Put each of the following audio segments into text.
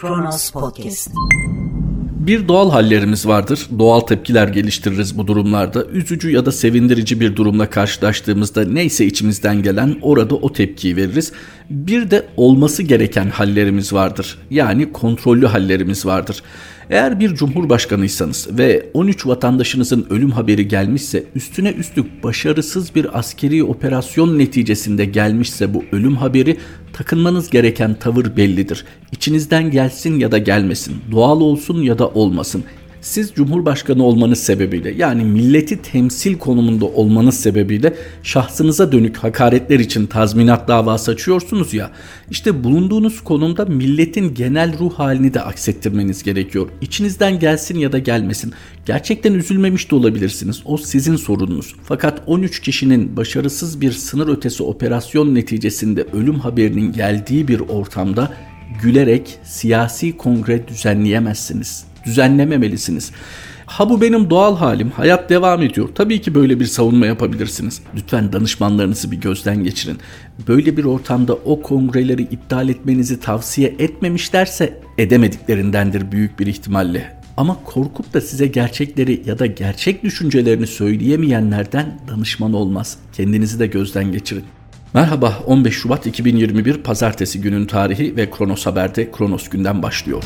Kronos Podcast. Bir doğal hallerimiz vardır. Doğal tepkiler geliştiririz bu durumlarda. Üzücü ya da sevindirici bir durumla karşılaştığımızda neyse içimizden gelen orada o tepkiyi veririz. Bir de olması gereken hallerimiz vardır. Yani kontrollü hallerimiz vardır. Eğer bir cumhurbaşkanıysanız ve 13 vatandaşınızın ölüm haberi gelmişse üstüne üstlük başarısız bir askeri operasyon neticesinde gelmişse bu ölüm haberi takınmanız gereken tavır bellidir. İçinizden gelsin ya da gelmesin, doğal olsun ya da olmasın siz Cumhurbaşkanı olmanız sebebiyle yani milleti temsil konumunda olmanız sebebiyle şahsınıza dönük hakaretler için tazminat davası açıyorsunuz ya işte bulunduğunuz konumda milletin genel ruh halini de aksettirmeniz gerekiyor. İçinizden gelsin ya da gelmesin. Gerçekten üzülmemiş de olabilirsiniz. O sizin sorununuz. Fakat 13 kişinin başarısız bir sınır ötesi operasyon neticesinde ölüm haberinin geldiği bir ortamda gülerek siyasi kongre düzenleyemezsiniz düzenlememelisiniz. Ha bu benim doğal halim. Hayat devam ediyor. Tabii ki böyle bir savunma yapabilirsiniz. Lütfen danışmanlarınızı bir gözden geçirin. Böyle bir ortamda o kongreleri iptal etmenizi tavsiye etmemişlerse edemediklerindendir büyük bir ihtimalle. Ama korkup da size gerçekleri ya da gerçek düşüncelerini söyleyemeyenlerden danışman olmaz. Kendinizi de gözden geçirin. Merhaba 15 Şubat 2021 Pazartesi günün tarihi ve Kronos Haber'de Kronos günden başlıyor.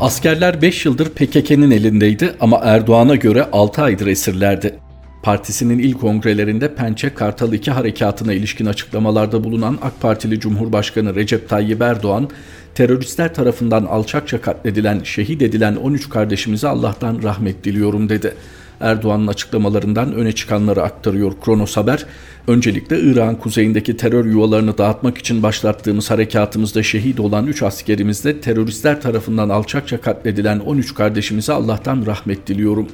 Askerler 5 yıldır PKK'nın elindeydi ama Erdoğan'a göre 6 aydır esirlerdi. Partisinin ilk kongrelerinde Pençe Kartal 2 harekatına ilişkin açıklamalarda bulunan AK Partili Cumhurbaşkanı Recep Tayyip Erdoğan, teröristler tarafından alçakça katledilen, şehit edilen 13 kardeşimize Allah'tan rahmet diliyorum dedi. Erdoğan'ın açıklamalarından öne çıkanları aktarıyor Kronos Haber. Öncelikle İran kuzeyindeki terör yuvalarını dağıtmak için başlattığımız harekatımızda şehit olan 3 askerimizde teröristler tarafından alçakça katledilen 13 kardeşimize Allah'tan rahmet diliyorum.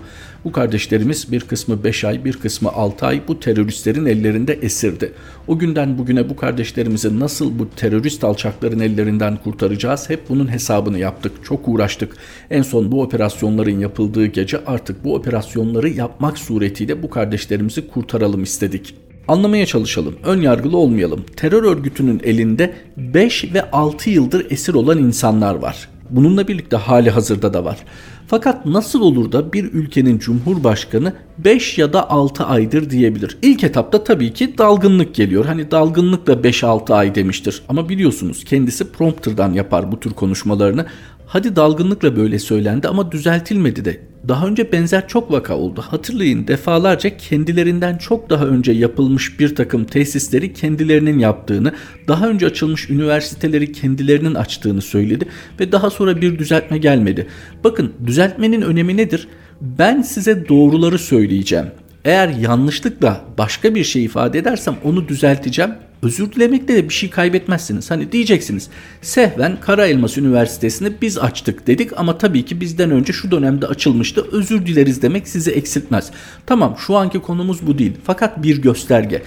Bu kardeşlerimiz bir kısmı 5 ay bir kısmı 6 ay bu teröristlerin ellerinde esirdi. O günden bugüne bu kardeşlerimizi nasıl bu terörist alçakların ellerinden kurtaracağız hep bunun hesabını yaptık. Çok uğraştık. En son bu operasyonların yapıldığı gece artık bu operasyonları yapmak suretiyle bu kardeşlerimizi kurtaralım istedik. Anlamaya çalışalım, ön yargılı olmayalım. Terör örgütünün elinde 5 ve 6 yıldır esir olan insanlar var. Bununla birlikte hali hazırda da var. Fakat nasıl olur da bir ülkenin cumhurbaşkanı 5 ya da 6 aydır diyebilir? İlk etapta tabii ki dalgınlık geliyor. Hani dalgınlıkla 5-6 ay demiştir. Ama biliyorsunuz kendisi prompterdan yapar bu tür konuşmalarını. Hadi dalgınlıkla böyle söylendi ama düzeltilmedi de. Daha önce benzer çok vaka oldu. Hatırlayın defalarca kendilerinden çok daha önce yapılmış bir takım tesisleri kendilerinin yaptığını, daha önce açılmış üniversiteleri kendilerinin açtığını söyledi ve daha sonra bir düzeltme gelmedi. Bakın düzeltmenin önemi nedir? Ben size doğruları söyleyeceğim. Eğer yanlışlıkla başka bir şey ifade edersem onu düzelteceğim Özür dilemekle de bir şey kaybetmezsiniz. Hani diyeceksiniz Sehven Kara Elmas Üniversitesi'ni biz açtık dedik ama tabii ki bizden önce şu dönemde açılmıştı. Özür dileriz demek sizi eksiltmez. Tamam şu anki konumuz bu değil. Fakat bir gösterge.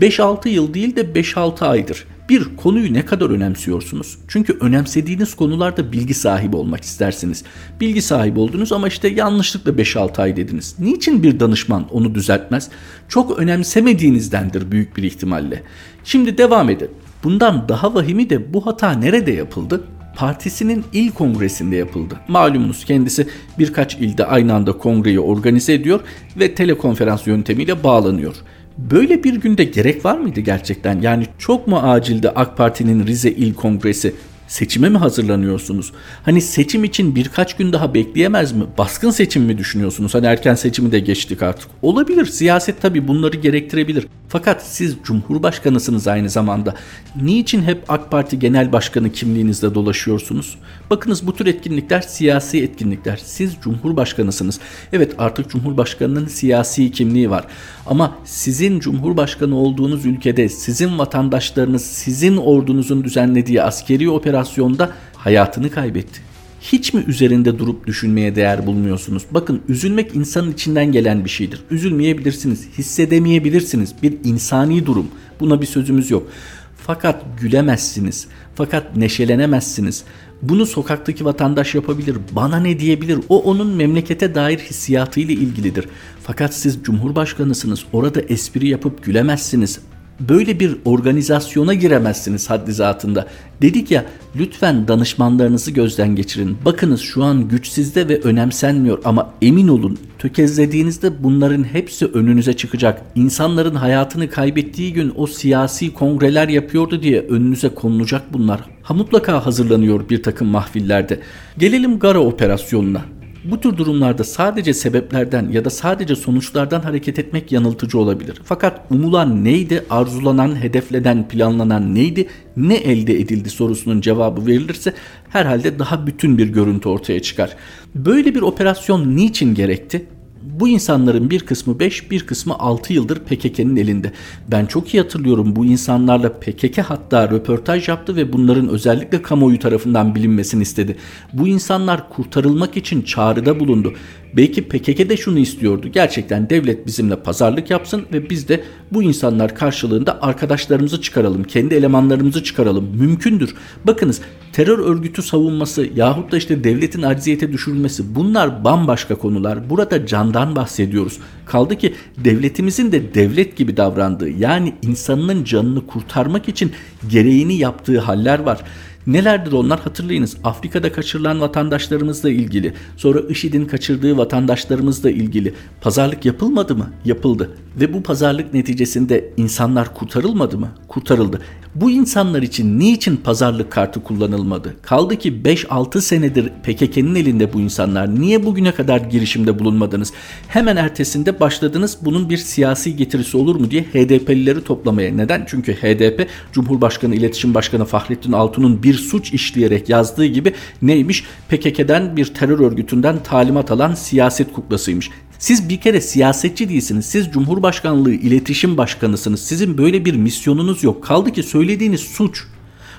5-6 yıl değil de 5-6 aydır. Bir konuyu ne kadar önemsiyorsunuz? Çünkü önemsediğiniz konularda bilgi sahibi olmak istersiniz. Bilgi sahibi oldunuz ama işte yanlışlıkla 5-6 ay dediniz. Niçin bir danışman onu düzeltmez? Çok önemsemediğinizdendir büyük bir ihtimalle. Şimdi devam edin. Bundan daha vahimi de bu hata nerede yapıldı? Partisinin il kongresinde yapıldı. Malumunuz kendisi birkaç ilde aynı anda kongreyi organize ediyor ve telekonferans yöntemiyle bağlanıyor. Böyle bir günde gerek var mıydı gerçekten? Yani çok mu acildi AK Parti'nin Rize İl Kongresi? Seçime mi hazırlanıyorsunuz? Hani seçim için birkaç gün daha bekleyemez mi? Baskın seçim mi düşünüyorsunuz? Hani erken seçimi de geçtik artık. Olabilir. Siyaset tabii bunları gerektirebilir. Fakat siz Cumhurbaşkanısınız aynı zamanda. Niçin hep AK Parti Genel Başkanı kimliğinizde dolaşıyorsunuz? Bakınız bu tür etkinlikler siyasi etkinlikler. Siz Cumhurbaşkanısınız. Evet artık Cumhurbaşkanının siyasi kimliği var. Ama sizin Cumhurbaşkanı olduğunuz ülkede sizin vatandaşlarınız sizin ordunuzun düzenlediği askeri operasyonda hayatını kaybetti hiç mi üzerinde durup düşünmeye değer bulmuyorsunuz? Bakın üzülmek insanın içinden gelen bir şeydir. Üzülmeyebilirsiniz, hissedemeyebilirsiniz. Bir insani durum. Buna bir sözümüz yok. Fakat gülemezsiniz. Fakat neşelenemezsiniz. Bunu sokaktaki vatandaş yapabilir. Bana ne diyebilir? O onun memlekete dair hissiyatıyla ilgilidir. Fakat siz cumhurbaşkanısınız. Orada espri yapıp gülemezsiniz. Böyle bir organizasyona giremezsiniz haddi zatında. Dedik ya lütfen danışmanlarınızı gözden geçirin. Bakınız şu an güç sizde ve önemsenmiyor ama emin olun tökezlediğinizde bunların hepsi önünüze çıkacak. İnsanların hayatını kaybettiği gün o siyasi kongreler yapıyordu diye önünüze konulacak bunlar. Ha mutlaka hazırlanıyor bir takım mahfillerde. Gelelim Gara operasyonuna. Bu tür durumlarda sadece sebeplerden ya da sadece sonuçlardan hareket etmek yanıltıcı olabilir. Fakat umulan neydi, arzulanan, hedeflenen, planlanan neydi, ne elde edildi sorusunun cevabı verilirse herhalde daha bütün bir görüntü ortaya çıkar. Böyle bir operasyon niçin gerekti? Bu insanların bir kısmı 5, bir kısmı 6 yıldır PKK'nın elinde. Ben çok iyi hatırlıyorum bu insanlarla PKK hatta röportaj yaptı ve bunların özellikle kamuoyu tarafından bilinmesini istedi. Bu insanlar kurtarılmak için çağrıda bulundu. Belki PKK de şunu istiyordu. Gerçekten devlet bizimle pazarlık yapsın ve biz de bu insanlar karşılığında arkadaşlarımızı çıkaralım, kendi elemanlarımızı çıkaralım. Mümkündür. Bakınız terör örgütü savunması yahut da işte devletin acziyete düşürülmesi bunlar bambaşka konular. Burada candan bahsediyoruz. Kaldı ki devletimizin de devlet gibi davrandığı yani insanının canını kurtarmak için gereğini yaptığı haller var. Nelerdir onlar hatırlayınız. Afrika'da kaçırılan vatandaşlarımızla ilgili, sonra IŞİD'in kaçırdığı vatandaşlarımızla ilgili pazarlık yapılmadı mı? Yapıldı. Ve bu pazarlık neticesinde insanlar kurtarılmadı mı? Kurtarıldı. Bu insanlar için niçin pazarlık kartı kullanılmadı? Kaldı ki 5-6 senedir PKK'nın elinde bu insanlar. Niye bugüne kadar girişimde bulunmadınız? Hemen ertesinde başladınız bunun bir siyasi getirisi olur mu diye HDP'lileri toplamaya. Neden? Çünkü HDP Cumhurbaşkanı İletişim Başkanı Fahrettin Altun'un bir suç işleyerek yazdığı gibi neymiş? PKK'den bir terör örgütünden talimat alan siyaset kuklasıymış. Siz bir kere siyasetçi değilsiniz. Siz Cumhurbaşkanlığı iletişim başkanısınız. Sizin böyle bir misyonunuz yok. Kaldı ki söylediğiniz suç.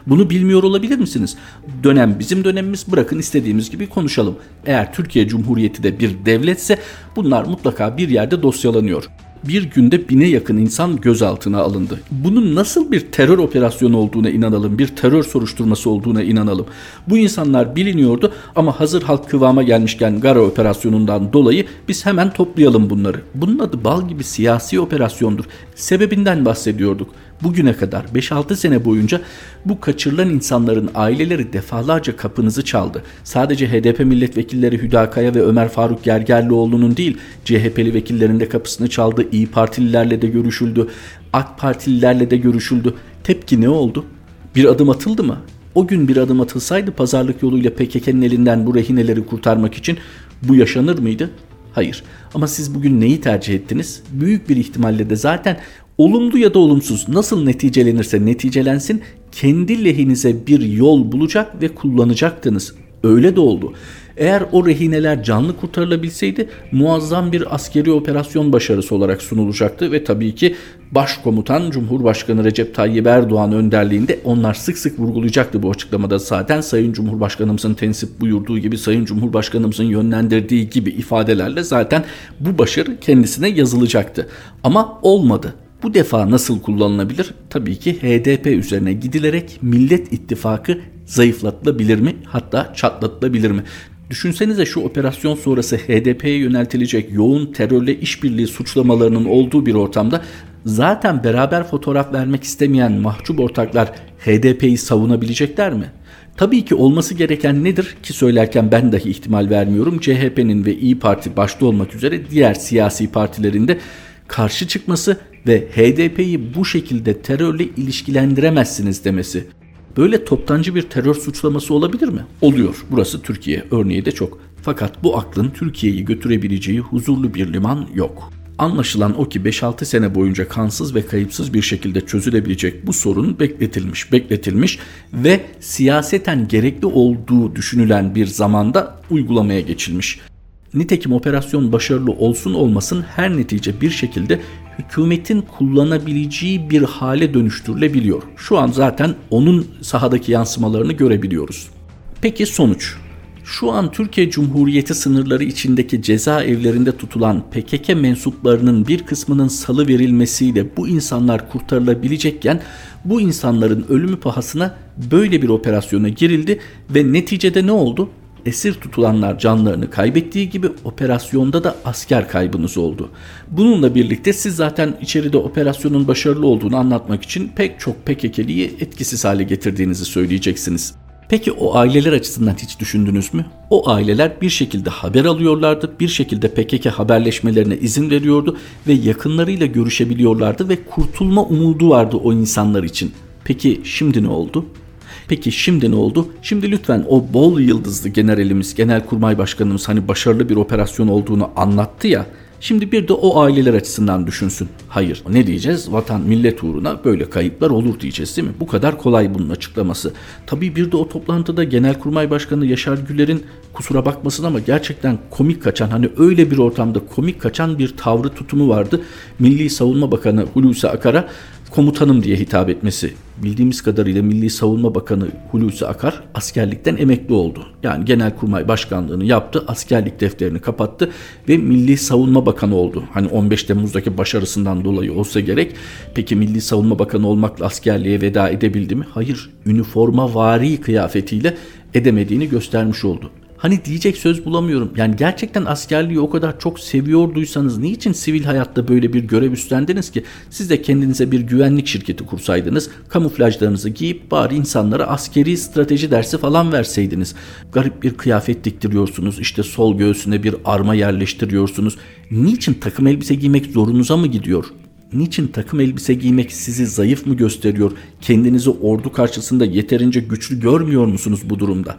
Bunu bilmiyor olabilir misiniz? Dönem bizim dönemimiz bırakın istediğimiz gibi konuşalım. Eğer Türkiye Cumhuriyeti de bir devletse bunlar mutlaka bir yerde dosyalanıyor bir günde bine yakın insan gözaltına alındı. Bunun nasıl bir terör operasyonu olduğuna inanalım, bir terör soruşturması olduğuna inanalım. Bu insanlar biliniyordu ama hazır halk kıvama gelmişken Gara operasyonundan dolayı biz hemen toplayalım bunları. Bunun adı bal gibi siyasi operasyondur. Sebebinden bahsediyorduk. Bugüne kadar 5-6 sene boyunca bu kaçırılan insanların aileleri defalarca kapınızı çaldı. Sadece HDP milletvekilleri Hüdakaya ve Ömer Faruk Gergerlioğlu'nun değil CHP'li vekillerin de kapısını çaldı. İyi Partililerle de görüşüldü. AK Partililerle de görüşüldü. Tepki ne oldu? Bir adım atıldı mı? O gün bir adım atılsaydı pazarlık yoluyla PKK'nın elinden bu rehineleri kurtarmak için bu yaşanır mıydı? Hayır. Ama siz bugün neyi tercih ettiniz? Büyük bir ihtimalle de zaten olumlu ya da olumsuz nasıl neticelenirse neticelensin kendi lehinize bir yol bulacak ve kullanacaktınız. Öyle de oldu. Eğer o rehineler canlı kurtarılabilseydi muazzam bir askeri operasyon başarısı olarak sunulacaktı ve tabii ki Başkomutan Cumhurbaşkanı Recep Tayyip Erdoğan önderliğinde onlar sık sık vurgulayacaktı bu açıklamada zaten Sayın Cumhurbaşkanımızın tensip buyurduğu gibi Sayın Cumhurbaşkanımızın yönlendirdiği gibi ifadelerle zaten bu başarı kendisine yazılacaktı. Ama olmadı. Bu defa nasıl kullanılabilir? Tabii ki HDP üzerine gidilerek Millet İttifakı zayıflatılabilir mi? Hatta çatlatılabilir mi? Düşünsenize şu operasyon sonrası HDP'ye yöneltilecek yoğun terörle işbirliği suçlamalarının olduğu bir ortamda zaten beraber fotoğraf vermek istemeyen mahcup ortaklar HDP'yi savunabilecekler mi? Tabii ki olması gereken nedir ki söylerken ben dahi ihtimal vermiyorum. CHP'nin ve İyi Parti başta olmak üzere diğer siyasi partilerin de karşı çıkması ve HDP'yi bu şekilde terörle ilişkilendiremezsiniz demesi. Böyle toptancı bir terör suçlaması olabilir mi? Oluyor. Burası Türkiye. Örneği de çok. Fakat bu aklın Türkiye'yi götürebileceği huzurlu bir liman yok. Anlaşılan o ki 5-6 sene boyunca kansız ve kayıpsız bir şekilde çözülebilecek bu sorun bekletilmiş, bekletilmiş ve siyaseten gerekli olduğu düşünülen bir zamanda uygulamaya geçilmiş. Nitekim operasyon başarılı olsun olmasın her netice bir şekilde hükümetin kullanabileceği bir hale dönüştürülebiliyor. Şu an zaten onun sahadaki yansımalarını görebiliyoruz. Peki sonuç? Şu an Türkiye Cumhuriyeti sınırları içindeki cezaevlerinde tutulan PKK mensuplarının bir kısmının salı verilmesiyle bu insanlar kurtarılabilecekken bu insanların ölümü pahasına böyle bir operasyona girildi ve neticede ne oldu? Esir tutulanlar canlarını kaybettiği gibi operasyonda da asker kaybınız oldu. Bununla birlikte siz zaten içeride operasyonun başarılı olduğunu anlatmak için pek çok PKK'liyi etkisiz hale getirdiğinizi söyleyeceksiniz. Peki o aileler açısından hiç düşündünüz mü? O aileler bir şekilde haber alıyorlardı, bir şekilde PKK haberleşmelerine izin veriyordu ve yakınlarıyla görüşebiliyorlardı ve kurtulma umudu vardı o insanlar için. Peki şimdi ne oldu? Peki şimdi ne oldu? Şimdi lütfen o bol yıldızlı generalimiz, genelkurmay başkanımız hani başarılı bir operasyon olduğunu anlattı ya. Şimdi bir de o aileler açısından düşünsün. Hayır ne diyeceğiz? Vatan millet uğruna böyle kayıplar olur diyeceğiz değil mi? Bu kadar kolay bunun açıklaması. Tabii bir de o toplantıda Genelkurmay Başkanı Yaşar Güler'in kusura bakmasın ama gerçekten komik kaçan hani öyle bir ortamda komik kaçan bir tavrı tutumu vardı. Milli Savunma Bakanı Hulusi Akar'a komutanım diye hitap etmesi. Bildiğimiz kadarıyla Milli Savunma Bakanı Hulusi Akar askerlikten emekli oldu. Yani Genelkurmay Başkanlığını yaptı, askerlik defterini kapattı ve Milli Savunma Bakanı oldu. Hani 15 Temmuz'daki başarısından dolayı olsa gerek. Peki Milli Savunma Bakanı olmakla askerliğe veda edebildi mi? Hayır, üniforma vari kıyafetiyle edemediğini göstermiş oldu. Hani diyecek söz bulamıyorum. Yani gerçekten askerliği o kadar çok seviyorduysanız niçin sivil hayatta böyle bir görev üstlendiniz ki? Siz de kendinize bir güvenlik şirketi kursaydınız. Kamuflajlarınızı giyip bari insanlara askeri strateji dersi falan verseydiniz. Garip bir kıyafet diktiriyorsunuz. İşte sol göğsüne bir arma yerleştiriyorsunuz. Niçin takım elbise giymek zorunuza mı gidiyor? Niçin takım elbise giymek sizi zayıf mı gösteriyor? Kendinizi ordu karşısında yeterince güçlü görmüyor musunuz bu durumda?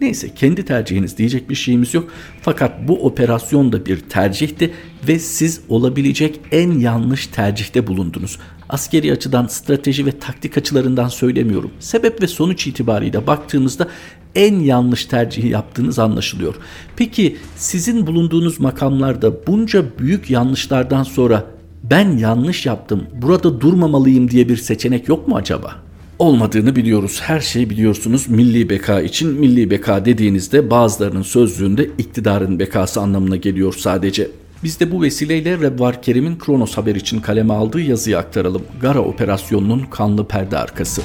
Neyse kendi tercihiniz diyecek bir şeyimiz yok. Fakat bu operasyon da bir tercihti ve siz olabilecek en yanlış tercihte bulundunuz. Askeri açıdan, strateji ve taktik açılarından söylemiyorum. Sebep ve sonuç itibariyle baktığımızda en yanlış tercihi yaptığınız anlaşılıyor. Peki sizin bulunduğunuz makamlarda bunca büyük yanlışlardan sonra ben yanlış yaptım, burada durmamalıyım diye bir seçenek yok mu acaba? Olmadığını biliyoruz. Her şeyi biliyorsunuz. Milli beka için milli beka dediğinizde bazılarının sözlüğünde iktidarın bekası anlamına geliyor sadece. Biz de bu vesileyle Rebvar Kerim'in Kronos Haber için kaleme aldığı yazıyı aktaralım. Gara operasyonunun kanlı perde arkası.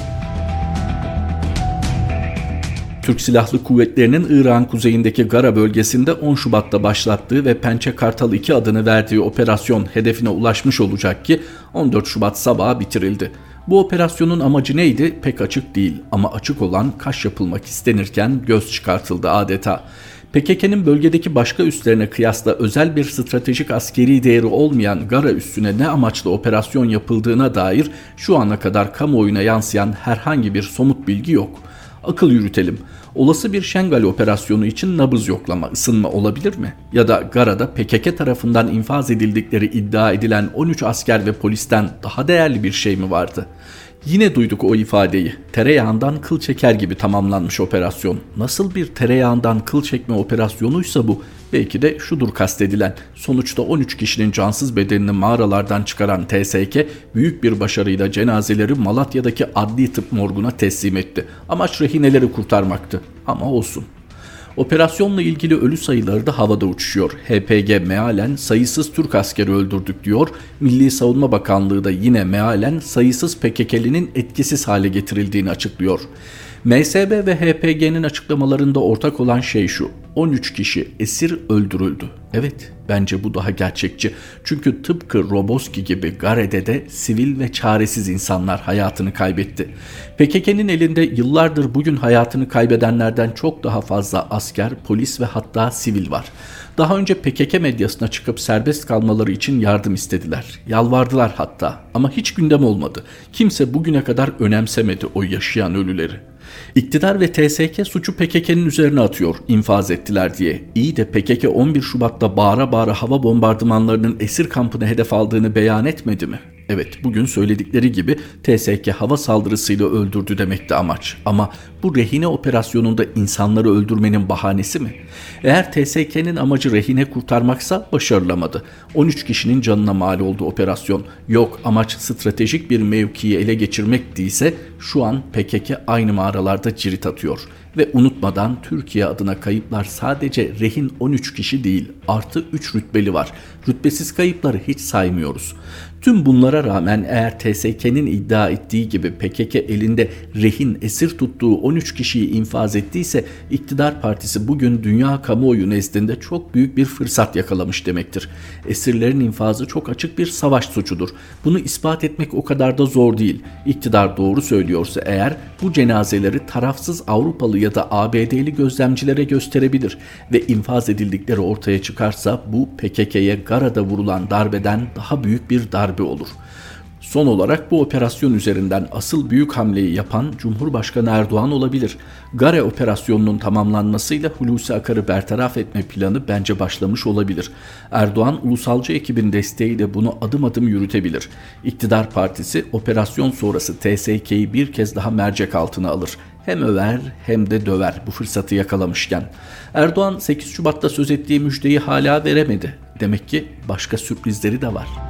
Türk Silahlı Kuvvetleri'nin İran kuzeyindeki Gara bölgesinde 10 Şubat'ta başlattığı ve Pençe Kartal 2 adını verdiği operasyon hedefine ulaşmış olacak ki 14 Şubat sabahı bitirildi. Bu operasyonun amacı neydi pek açık değil ama açık olan kaş yapılmak istenirken göz çıkartıldı adeta. PKK'nın bölgedeki başka üslerine kıyasla özel bir stratejik askeri değeri olmayan Gara üssüne ne amaçla operasyon yapıldığına dair şu ana kadar kamuoyuna yansıyan herhangi bir somut bilgi yok. Akıl yürütelim. Olası bir Şengal operasyonu için nabız yoklama, ısınma olabilir mi? Ya da Gara'da PKK tarafından infaz edildikleri iddia edilen 13 asker ve polisten daha değerli bir şey mi vardı? Yine duyduk o ifadeyi. Tereyağından kıl çeker gibi tamamlanmış operasyon. Nasıl bir tereyağından kıl çekme operasyonuysa bu belki de şudur kastedilen. Sonuçta 13 kişinin cansız bedenini mağaralardan çıkaran TSK büyük bir başarıyla cenazeleri Malatya'daki adli tıp morguna teslim etti. Amaç rehineleri kurtarmaktı. Ama olsun. Operasyonla ilgili ölü sayıları da havada uçuşuyor. HPG mealen sayısız Türk askeri öldürdük diyor. Milli Savunma Bakanlığı da yine mealen sayısız PKK'linin etkisiz hale getirildiğini açıklıyor. MSB ve HPG'nin açıklamalarında ortak olan şey şu. 13 kişi esir öldürüldü. Evet, bence bu daha gerçekçi. Çünkü tıpkı Roboski gibi Gare'de de sivil ve çaresiz insanlar hayatını kaybetti. PKK'nın elinde yıllardır bugün hayatını kaybedenlerden çok daha fazla asker, polis ve hatta sivil var. Daha önce PKK medyasına çıkıp serbest kalmaları için yardım istediler. Yalvardılar hatta ama hiç gündem olmadı. Kimse bugüne kadar önemsemedi o yaşayan ölüleri. İktidar ve TSK suçu PKK'nın üzerine atıyor infaz ettiler diye. İyi de PKK 11 Şubat'ta bağıra bağıra hava bombardımanlarının esir kampını hedef aldığını beyan etmedi mi? Evet bugün söyledikleri gibi TSK hava saldırısıyla öldürdü demekti amaç. Ama bu rehine operasyonunda insanları öldürmenin bahanesi mi? Eğer TSK'nin amacı rehine kurtarmaksa başarılamadı. 13 kişinin canına mal oldu operasyon. Yok amaç stratejik bir mevkiyi ele geçirmek değilse şu an PKK aynı mağaralarda cirit atıyor. Ve unutmadan Türkiye adına kayıplar sadece rehin 13 kişi değil artı 3 rütbeli var. Rütbesiz kayıpları hiç saymıyoruz. Tüm bunlara rağmen eğer TSK'nin iddia ettiği gibi PKK elinde rehin esir tuttuğu 13 kişiyi infaz ettiyse iktidar partisi bugün dünya kamuoyu nezdinde çok büyük bir fırsat yakalamış demektir. Esirlerin infazı çok açık bir savaş suçudur. Bunu ispat etmek o kadar da zor değil. İktidar doğru söylüyorsa eğer bu cenazeleri tarafsız Avrupalı ya da ABD'li gözlemcilere gösterebilir ve infaz edildikleri ortaya çıkarsa bu PKK'ye Gara'da vurulan darbeden daha büyük bir darbe darbe olur. Son olarak bu operasyon üzerinden asıl büyük hamleyi yapan Cumhurbaşkanı Erdoğan olabilir. Gare operasyonunun tamamlanmasıyla Hulusi Akar'ı bertaraf etme planı bence başlamış olabilir. Erdoğan ulusalcı ekibin desteğiyle bunu adım adım yürütebilir. İktidar partisi operasyon sonrası TSK'yi bir kez daha mercek altına alır. Hem över hem de döver bu fırsatı yakalamışken. Erdoğan 8 Şubat'ta söz ettiği müjdeyi hala veremedi. Demek ki başka sürprizleri de var.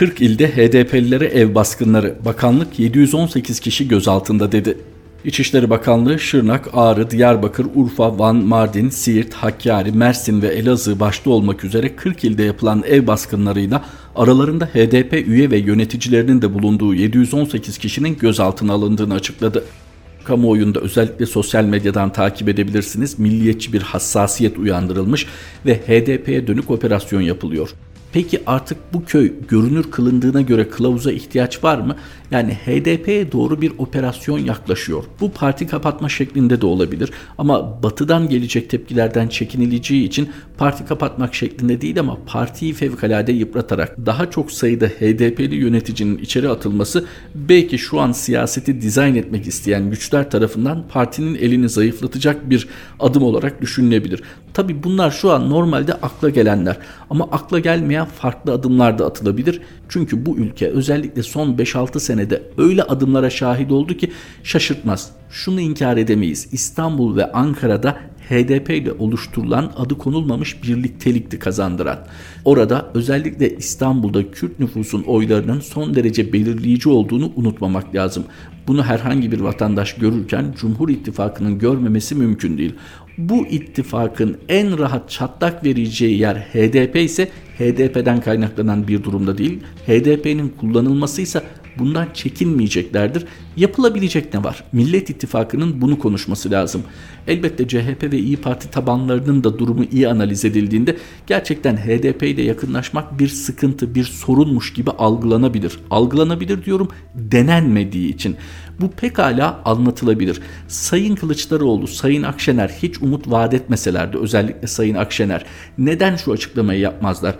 40 ilde HDP'lilere ev baskınları. Bakanlık 718 kişi gözaltında dedi. İçişleri Bakanlığı Şırnak, Ağrı, Diyarbakır, Urfa, Van, Mardin, Siirt, Hakkari, Mersin ve Elazığ başta olmak üzere 40 ilde yapılan ev baskınlarıyla aralarında HDP üye ve yöneticilerinin de bulunduğu 718 kişinin gözaltına alındığını açıkladı. Kamuoyunda özellikle sosyal medyadan takip edebilirsiniz. Milliyetçi bir hassasiyet uyandırılmış ve HDP'ye dönük operasyon yapılıyor. Peki artık bu köy görünür kılındığına göre kılavuza ihtiyaç var mı? Yani HDP'ye doğru bir operasyon yaklaşıyor. Bu parti kapatma şeklinde de olabilir ama batıdan gelecek tepkilerden çekinileceği için parti kapatmak şeklinde değil ama partiyi fevkalade yıpratarak daha çok sayıda HDP'li yöneticinin içeri atılması belki şu an siyaseti dizayn etmek isteyen güçler tarafından partinin elini zayıflatacak bir adım olarak düşünülebilir. Tabi bunlar şu an normalde akla gelenler ama akla gelmeyen farklı adımlar da atılabilir. Çünkü bu ülke özellikle son 5-6 senede öyle adımlara şahit oldu ki şaşırtmaz. Şunu inkar edemeyiz. İstanbul ve Ankara'da HDP ile oluşturulan adı konulmamış birliktelikti kazandıran. Orada özellikle İstanbul'da Kürt nüfusun oylarının son derece belirleyici olduğunu unutmamak lazım. Bunu herhangi bir vatandaş görürken Cumhur İttifakı'nın görmemesi mümkün değil. Bu ittifakın en rahat çatlak vereceği yer HDP ise HDP'den kaynaklanan bir durumda değil. HDP'nin kullanılması ise bundan çekinmeyeceklerdir. Yapılabilecek ne var? Millet İttifakı'nın bunu konuşması lazım. Elbette CHP ve İyi Parti tabanlarının da durumu iyi analiz edildiğinde gerçekten HDP ile yakınlaşmak bir sıkıntı, bir sorunmuş gibi algılanabilir. Algılanabilir diyorum denenmediği için. Bu pekala anlatılabilir. Sayın Kılıçdaroğlu, Sayın Akşener hiç umut vaat etmeselerdi özellikle Sayın Akşener neden şu açıklamayı yapmazlar?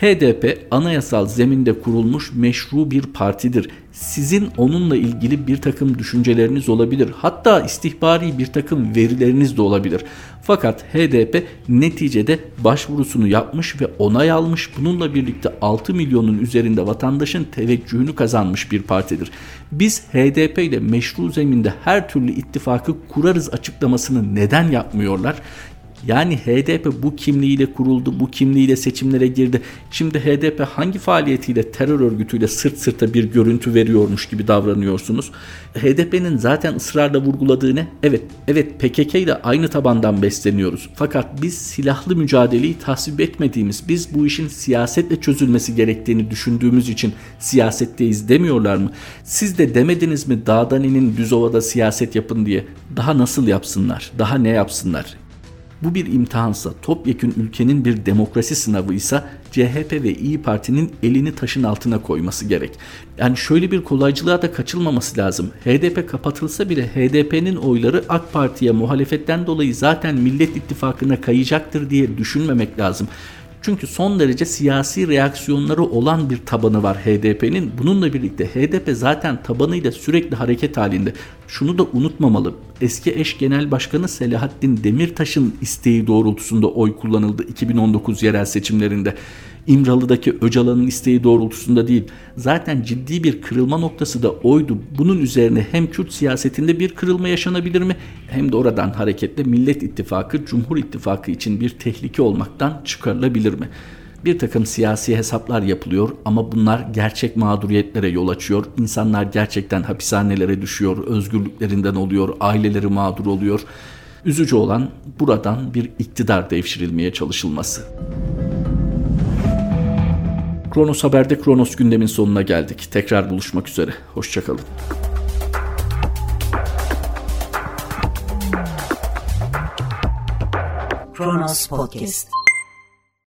HDP anayasal zeminde kurulmuş meşru bir partidir. Sizin onunla ilgili bir takım düşünceleriniz olabilir. Hatta istihbari bir takım verileriniz de olabilir. Fakat HDP neticede başvurusunu yapmış ve onay almış. Bununla birlikte 6 milyonun üzerinde vatandaşın teveccühünü kazanmış bir partidir. Biz HDP ile meşru zeminde her türlü ittifakı kurarız açıklamasını neden yapmıyorlar? Yani HDP bu kimliğiyle kuruldu, bu kimliğiyle seçimlere girdi. Şimdi HDP hangi faaliyetiyle terör örgütüyle sırt sırta bir görüntü veriyormuş gibi davranıyorsunuz? HDP'nin zaten ısrarla vurguladığı ne? Evet, evet PKK ile aynı tabandan besleniyoruz. Fakat biz silahlı mücadeleyi tasvip etmediğimiz, biz bu işin siyasetle çözülmesi gerektiğini düşündüğümüz için siyasetteyiz demiyorlar mı? Siz de demediniz mi dağdan inin düz ovada siyaset yapın diye? Daha nasıl yapsınlar? Daha ne yapsınlar? Bu bir imtihansa, topyekün ülkenin bir demokrasi sınavıysa CHP ve İyi Parti'nin elini taşın altına koyması gerek. Yani şöyle bir kolaycılığa da kaçılmaması lazım. HDP kapatılsa bile HDP'nin oyları AK Parti'ye muhalefetten dolayı zaten Millet İttifakı'na kayacaktır diye düşünmemek lazım. Çünkü son derece siyasi reaksiyonları olan bir tabanı var HDP'nin. Bununla birlikte HDP zaten tabanıyla sürekli hareket halinde. Şunu da unutmamalı. Eski eş genel başkanı Selahattin Demirtaş'ın isteği doğrultusunda oy kullanıldı 2019 yerel seçimlerinde. İmralı'daki Öcalan'ın isteği doğrultusunda değil. Zaten ciddi bir kırılma noktası da oydu. Bunun üzerine hem Kürt siyasetinde bir kırılma yaşanabilir mi hem de oradan hareketle Millet İttifakı, Cumhur İttifakı için bir tehlike olmaktan çıkarılabilir mi? Bir takım siyasi hesaplar yapılıyor ama bunlar gerçek mağduriyetlere yol açıyor. İnsanlar gerçekten hapishanelere düşüyor, özgürlüklerinden oluyor, aileleri mağdur oluyor. Üzücü olan buradan bir iktidar devşirilmeye çalışılması. Kronos Haber'de Kronos gündemin sonuna geldik. Tekrar buluşmak üzere. Hoşçakalın. Kronos Podcast